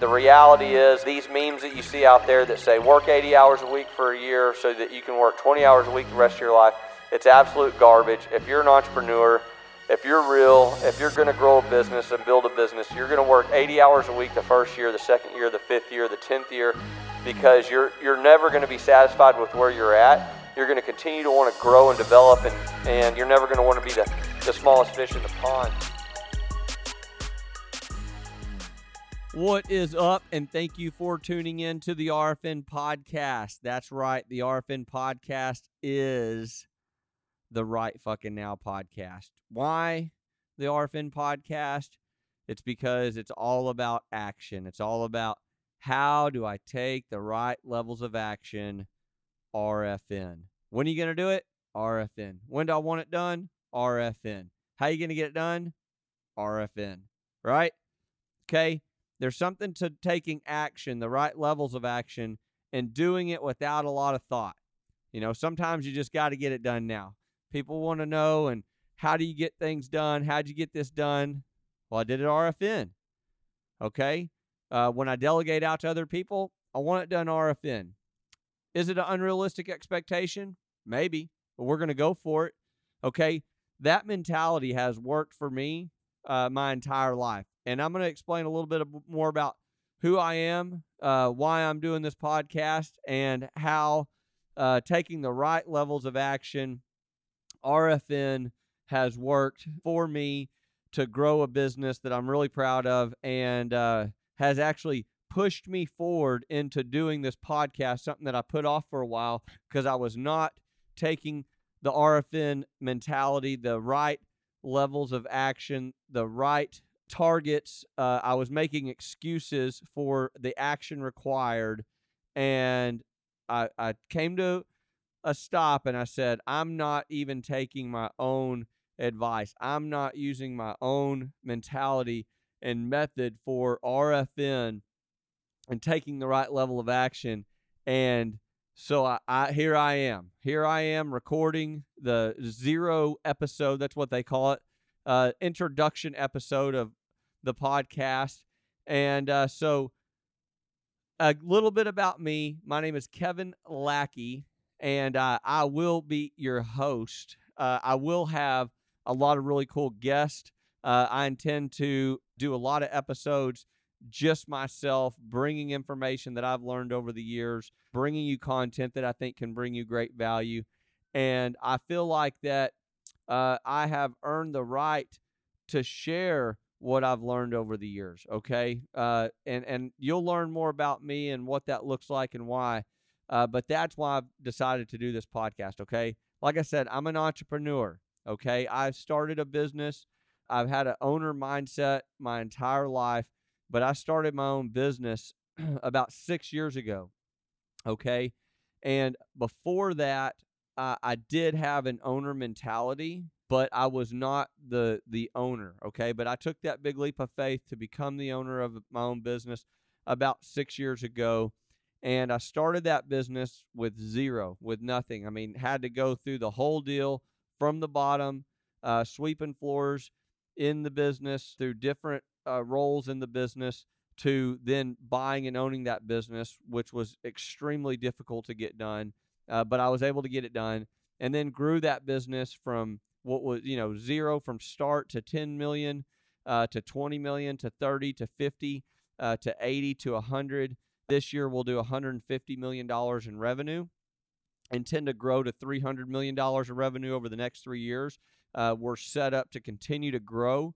The reality is, these memes that you see out there that say work 80 hours a week for a year so that you can work 20 hours a week the rest of your life, it's absolute garbage. If you're an entrepreneur, if you're real, if you're going to grow a business and build a business, you're going to work 80 hours a week the first year, the second year, the fifth year, the 10th year, because you're, you're never going to be satisfied with where you're at. You're going to continue to want to grow and develop, and, and you're never going to want to be the, the smallest fish in the pond. What is up? And thank you for tuning in to the RFN podcast. That's right. The RFN podcast is the Right Fucking Now podcast. Why the RFN podcast? It's because it's all about action. It's all about how do I take the right levels of action? RFN. When are you going to do it? RFN. When do I want it done? RFN. How are you going to get it done? RFN. Right? Okay. There's something to taking action, the right levels of action, and doing it without a lot of thought. You know, sometimes you just got to get it done now. People want to know, and how do you get things done? How'd you get this done? Well, I did it RFN. Okay. Uh, when I delegate out to other people, I want it done RFN. Is it an unrealistic expectation? Maybe, but we're going to go for it. Okay. That mentality has worked for me uh, my entire life. And I'm going to explain a little bit more about who I am, uh, why I'm doing this podcast, and how uh, taking the right levels of action, RFN has worked for me to grow a business that I'm really proud of and uh, has actually pushed me forward into doing this podcast, something that I put off for a while because I was not taking the RFN mentality, the right levels of action, the right targets. Uh, I was making excuses for the action required. And I, I came to a stop and I said, I'm not even taking my own advice. I'm not using my own mentality and method for RFN and taking the right level of action. And so I, I, here I am. Here I am recording the zero episode. That's what they call it. Uh, introduction episode of the podcast. And uh, so a little bit about me. My name is Kevin Lackey, and uh, I will be your host. Uh, I will have a lot of really cool guests. Uh, I intend to do a lot of episodes just myself, bringing information that I've learned over the years, bringing you content that I think can bring you great value. And I feel like that uh, I have earned the right to share what I've learned over the years. Okay, uh, and and you'll learn more about me and what that looks like and why. Uh, but that's why I've decided to do this podcast. Okay, like I said, I'm an entrepreneur. Okay, I've started a business. I've had an owner mindset my entire life but I started my own business about six years ago. Okay. And before that, uh, I did have an owner mentality, but I was not the the owner. Okay. But I took that big leap of faith to become the owner of my own business about six years ago. And I started that business with zero, with nothing. I mean, had to go through the whole deal from the bottom, uh, sweeping floors in the business through different uh, roles in the business to then buying and owning that business, which was extremely difficult to get done. Uh, but I was able to get it done and then grew that business from what was, you know, zero from start to 10 million uh, to 20 million to 30 to 50 uh, to 80 to 100. This year we'll do 150 million dollars in revenue. Intend to grow to 300 million dollars of revenue over the next three years. Uh, we're set up to continue to grow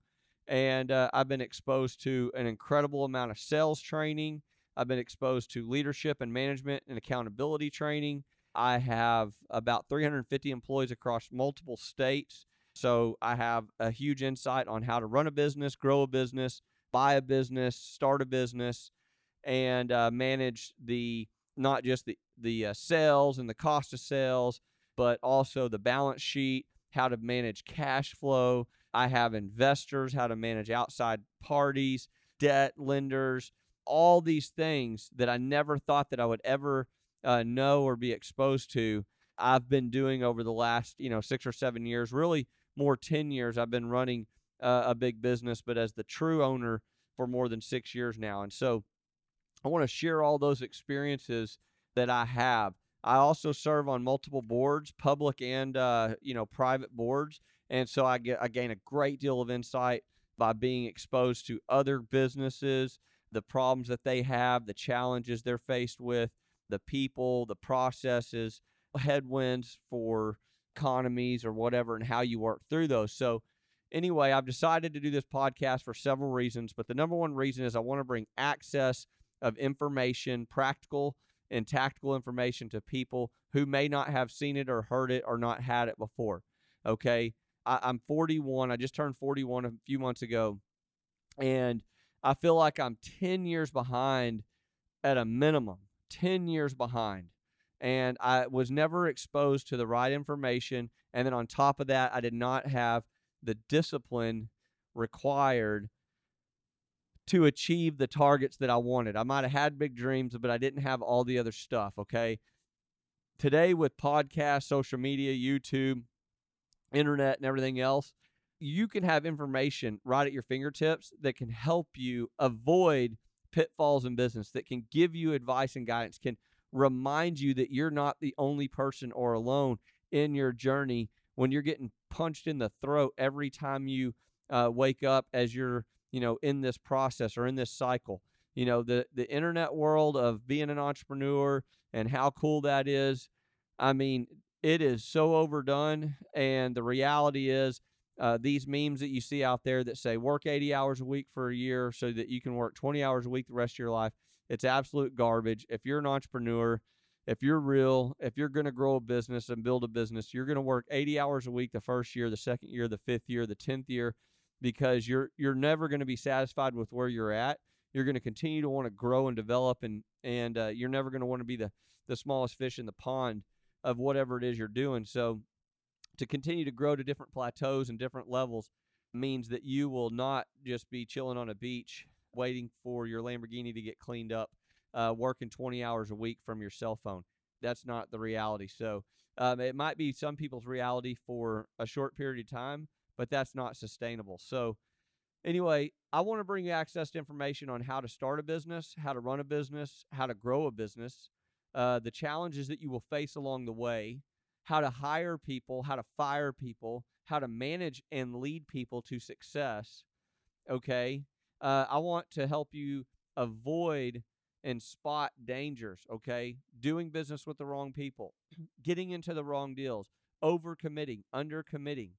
and uh, I've been exposed to an incredible amount of sales training. I've been exposed to leadership and management and accountability training. I have about 350 employees across multiple states. So I have a huge insight on how to run a business, grow a business, buy a business, start a business, and uh, manage the not just the the uh, sales and the cost of sales, but also the balance sheet, how to manage cash flow, I have investors, how to manage outside parties, debt lenders, all these things that I never thought that I would ever uh, know or be exposed to. I've been doing over the last, you know, six or seven years, really more 10 years. I've been running uh, a big business, but as the true owner for more than six years now. And so I want to share all those experiences that I have. I also serve on multiple boards, public and uh, you know private boards, and so I get I gain a great deal of insight by being exposed to other businesses, the problems that they have, the challenges they're faced with, the people, the processes, headwinds for economies or whatever, and how you work through those. So anyway, I've decided to do this podcast for several reasons, but the number one reason is I want to bring access of information, practical and tactical information to people who may not have seen it or heard it or not had it before. Okay. I, I'm 41. I just turned 41 a few months ago. And I feel like I'm 10 years behind at a minimum, 10 years behind. And I was never exposed to the right information. And then on top of that, I did not have the discipline required to achieve the targets that I wanted. I might have had big dreams, but I didn't have all the other stuff. Okay. Today, with podcasts, social media, YouTube, internet, and everything else, you can have information right at your fingertips that can help you avoid pitfalls in business, that can give you advice and guidance, can remind you that you're not the only person or alone in your journey. When you're getting punched in the throat every time you uh, wake up as you're you know in this process or in this cycle you know the the internet world of being an entrepreneur and how cool that is i mean it is so overdone and the reality is uh, these memes that you see out there that say work 80 hours a week for a year so that you can work 20 hours a week the rest of your life it's absolute garbage if you're an entrepreneur if you're real if you're going to grow a business and build a business you're going to work 80 hours a week the first year the second year the fifth year the 10th year because you're you're never going to be satisfied with where you're at. You're going to continue to want to grow and develop, and and uh, you're never going to want to be the the smallest fish in the pond of whatever it is you're doing. So to continue to grow to different plateaus and different levels means that you will not just be chilling on a beach waiting for your Lamborghini to get cleaned up, uh, working 20 hours a week from your cell phone. That's not the reality. So um, it might be some people's reality for a short period of time, but that's not sustainable. So, anyway, I want to bring you access to information on how to start a business, how to run a business, how to grow a business, uh, the challenges that you will face along the way, how to hire people, how to fire people, how to manage and lead people to success. Okay. Uh, I want to help you avoid and spot dangers. Okay. Doing business with the wrong people, getting into the wrong deals, overcommitting, undercommitting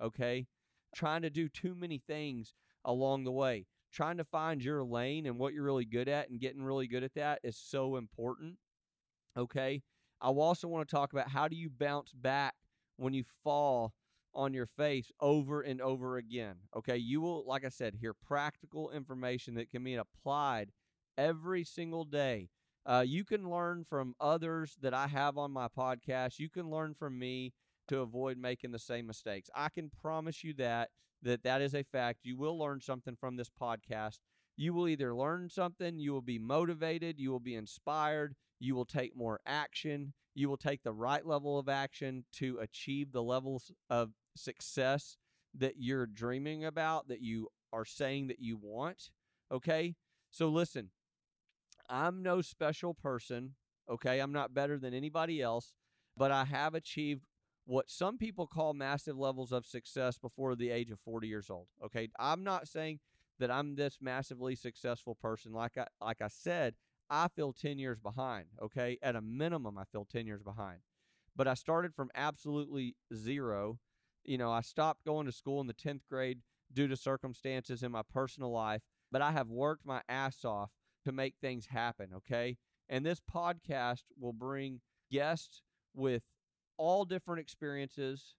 okay? Trying to do too many things along the way. Trying to find your lane and what you're really good at and getting really good at that is so important, okay? I also want to talk about how do you bounce back when you fall on your face over and over again. Okay, you will, like I said, hear practical information that can be applied every single day. Uh, you can learn from others that I have on my podcast. You can learn from me to avoid making the same mistakes. I can promise you that that that is a fact. You will learn something from this podcast. You will either learn something, you will be motivated, you will be inspired, you will take more action, you will take the right level of action to achieve the levels of success that you're dreaming about, that you are saying that you want. Okay? So listen, I'm no special person. Okay? I'm not better than anybody else, but I have achieved what some people call massive levels of success before the age of 40 years old. Okay, I'm not saying that I'm this massively successful person. Like I like I said, I feel 10 years behind. Okay, at a minimum, I feel 10 years behind. But I started from absolutely zero. You know, I stopped going to school in the 10th grade due to circumstances in my personal life, but I have worked my ass off to make things happen. Okay, and this podcast will bring guests with all different experiences.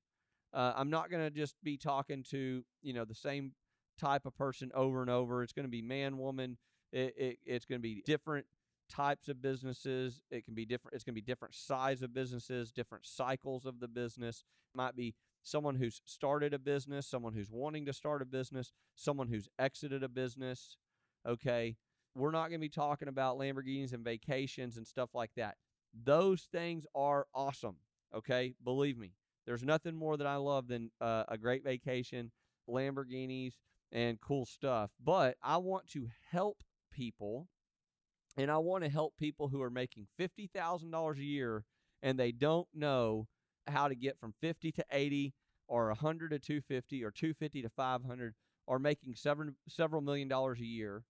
Uh, I'm not going to just be talking to you know the same type of person over and over. It's going to be man, woman. It, it, it's going to be different types of businesses. It can be different. It's going to be different size of businesses, different cycles of the business. It might be someone who's started a business, someone who's wanting to start a business, someone who's exited a business. Okay, we're not going to be talking about Lamborghinis and vacations and stuff like that. Those things are awesome. Okay, believe me, there's nothing more that I love than uh, a great vacation, Lamborghinis, and cool stuff. But I want to help people And I want to help people who are making $50,000 a year and they don't know how to get from 50 to 80 or 100 to 250 or 250 to 500 or making several several million dollars a year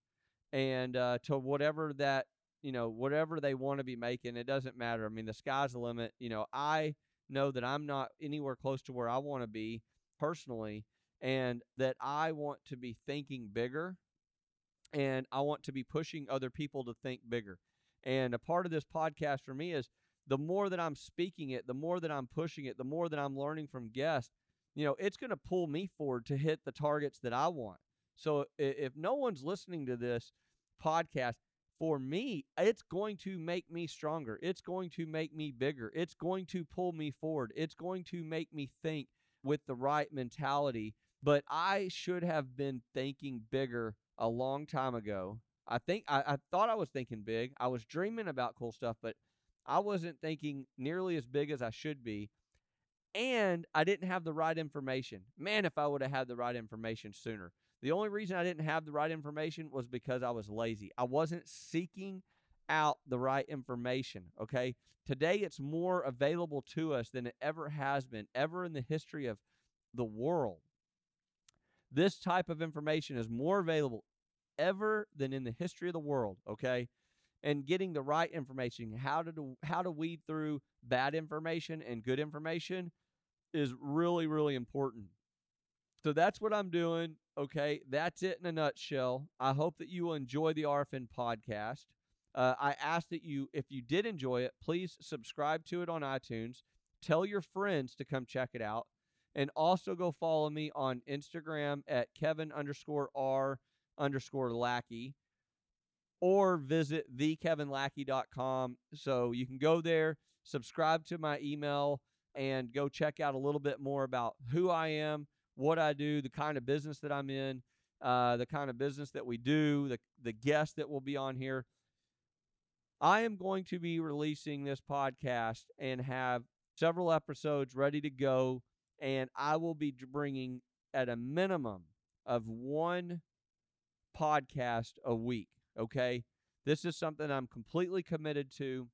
and uh, to whatever that you know whatever they want to be making it doesn't matter i mean the sky's the limit you know i know that i'm not anywhere close to where i want to be personally and that i want to be thinking bigger and i want to be pushing other people to think bigger and a part of this podcast for me is the more that i'm speaking it the more that i'm pushing it the more that i'm learning from guests you know it's going to pull me forward to hit the targets that i want so if no one's listening to this podcast for me, it's going to make me stronger. It's going to make me bigger. It's going to pull me forward. It's going to make me think with the right mentality. But I should have been thinking bigger a long time ago. I think I, I thought I was thinking big. I was dreaming about cool stuff, but I wasn't thinking nearly as big as I should be. And I didn't have the right information. Man, if I would have had the right information sooner. The only reason I didn't have the right information was because I was lazy. I wasn't seeking out the right information. Okay. Today, it's more available to us than it ever has been, ever in the history of the world. This type of information is more available ever than in the history of the world. Okay. And getting the right information, how to do, how to weed through bad information and good information is really, really important. So that's what I'm doing. Okay, that's it in a nutshell. I hope that you will enjoy the RFN podcast. Uh, I ask that you, if you did enjoy it, please subscribe to it on iTunes. Tell your friends to come check it out. And also go follow me on Instagram at Kevin underscore R underscore Lackey or visit thekevinlackey.com. So you can go there, subscribe to my email, and go check out a little bit more about who I am, what I do, the kind of business that I'm in, uh, the kind of business that we do, the, the guests that will be on here. I am going to be releasing this podcast and have several episodes ready to go. And I will be bringing at a minimum of one podcast a week. Okay. This is something I'm completely committed to.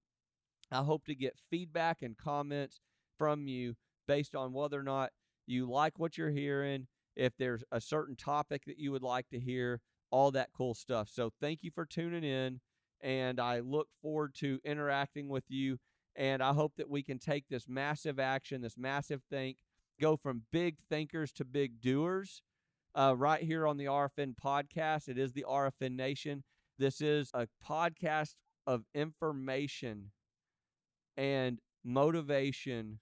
I hope to get feedback and comments from you based on whether or not you like what you're hearing, if there's a certain topic that you would like to hear, all that cool stuff. So thank you for tuning in, and I look forward to interacting with you. And I hope that we can take this massive action, this massive think, go from big thinkers to big doers. Uh, right here on the RFN podcast. It is the RFN Nation. This is a podcast of information and motivation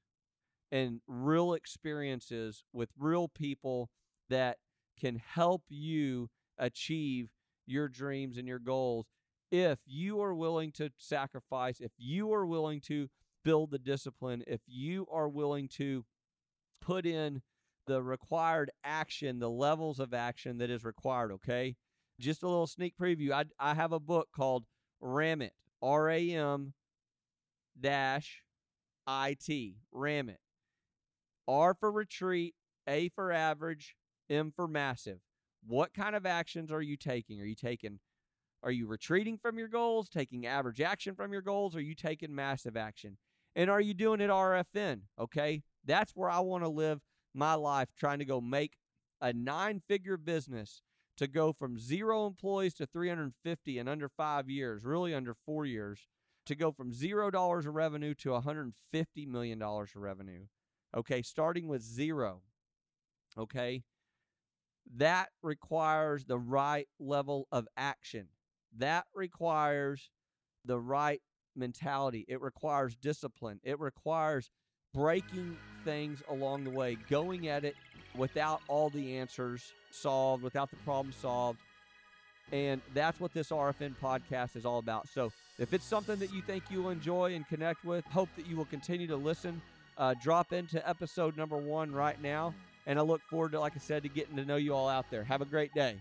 and real experiences with real people that can help you achieve your dreams and your goals if you are willing to sacrifice, if you are willing to build the discipline, if you are willing to put in the required action, the levels of action that is required, okay? Just a little sneak preview. I, I have a book called Ram It, R A M dash I T, Ram It. R for retreat, A for average, M for massive. What kind of actions are you taking? Are you taking are you retreating from your goals, taking average action from your goals, are you taking massive action? And are you doing it RFN? Okay? That's where I want to live my life trying to go make a nine-figure business to go from zero employees to 350 in under 5 years, really under 4 years, to go from $0 of revenue to 150 million dollars of revenue okay, starting with zero, okay, that requires the right level of action. That requires the right mentality. It requires discipline. It requires breaking things along the way, going at it without all the answers solved, without the problem solved. And that's what this RFN podcast is all about. So if it's something that you think you'll enjoy and connect with, hope that you will continue to listen uh, drop into episode number one right now. And I look forward to, like I said, to getting to know you all out there. Have a great day.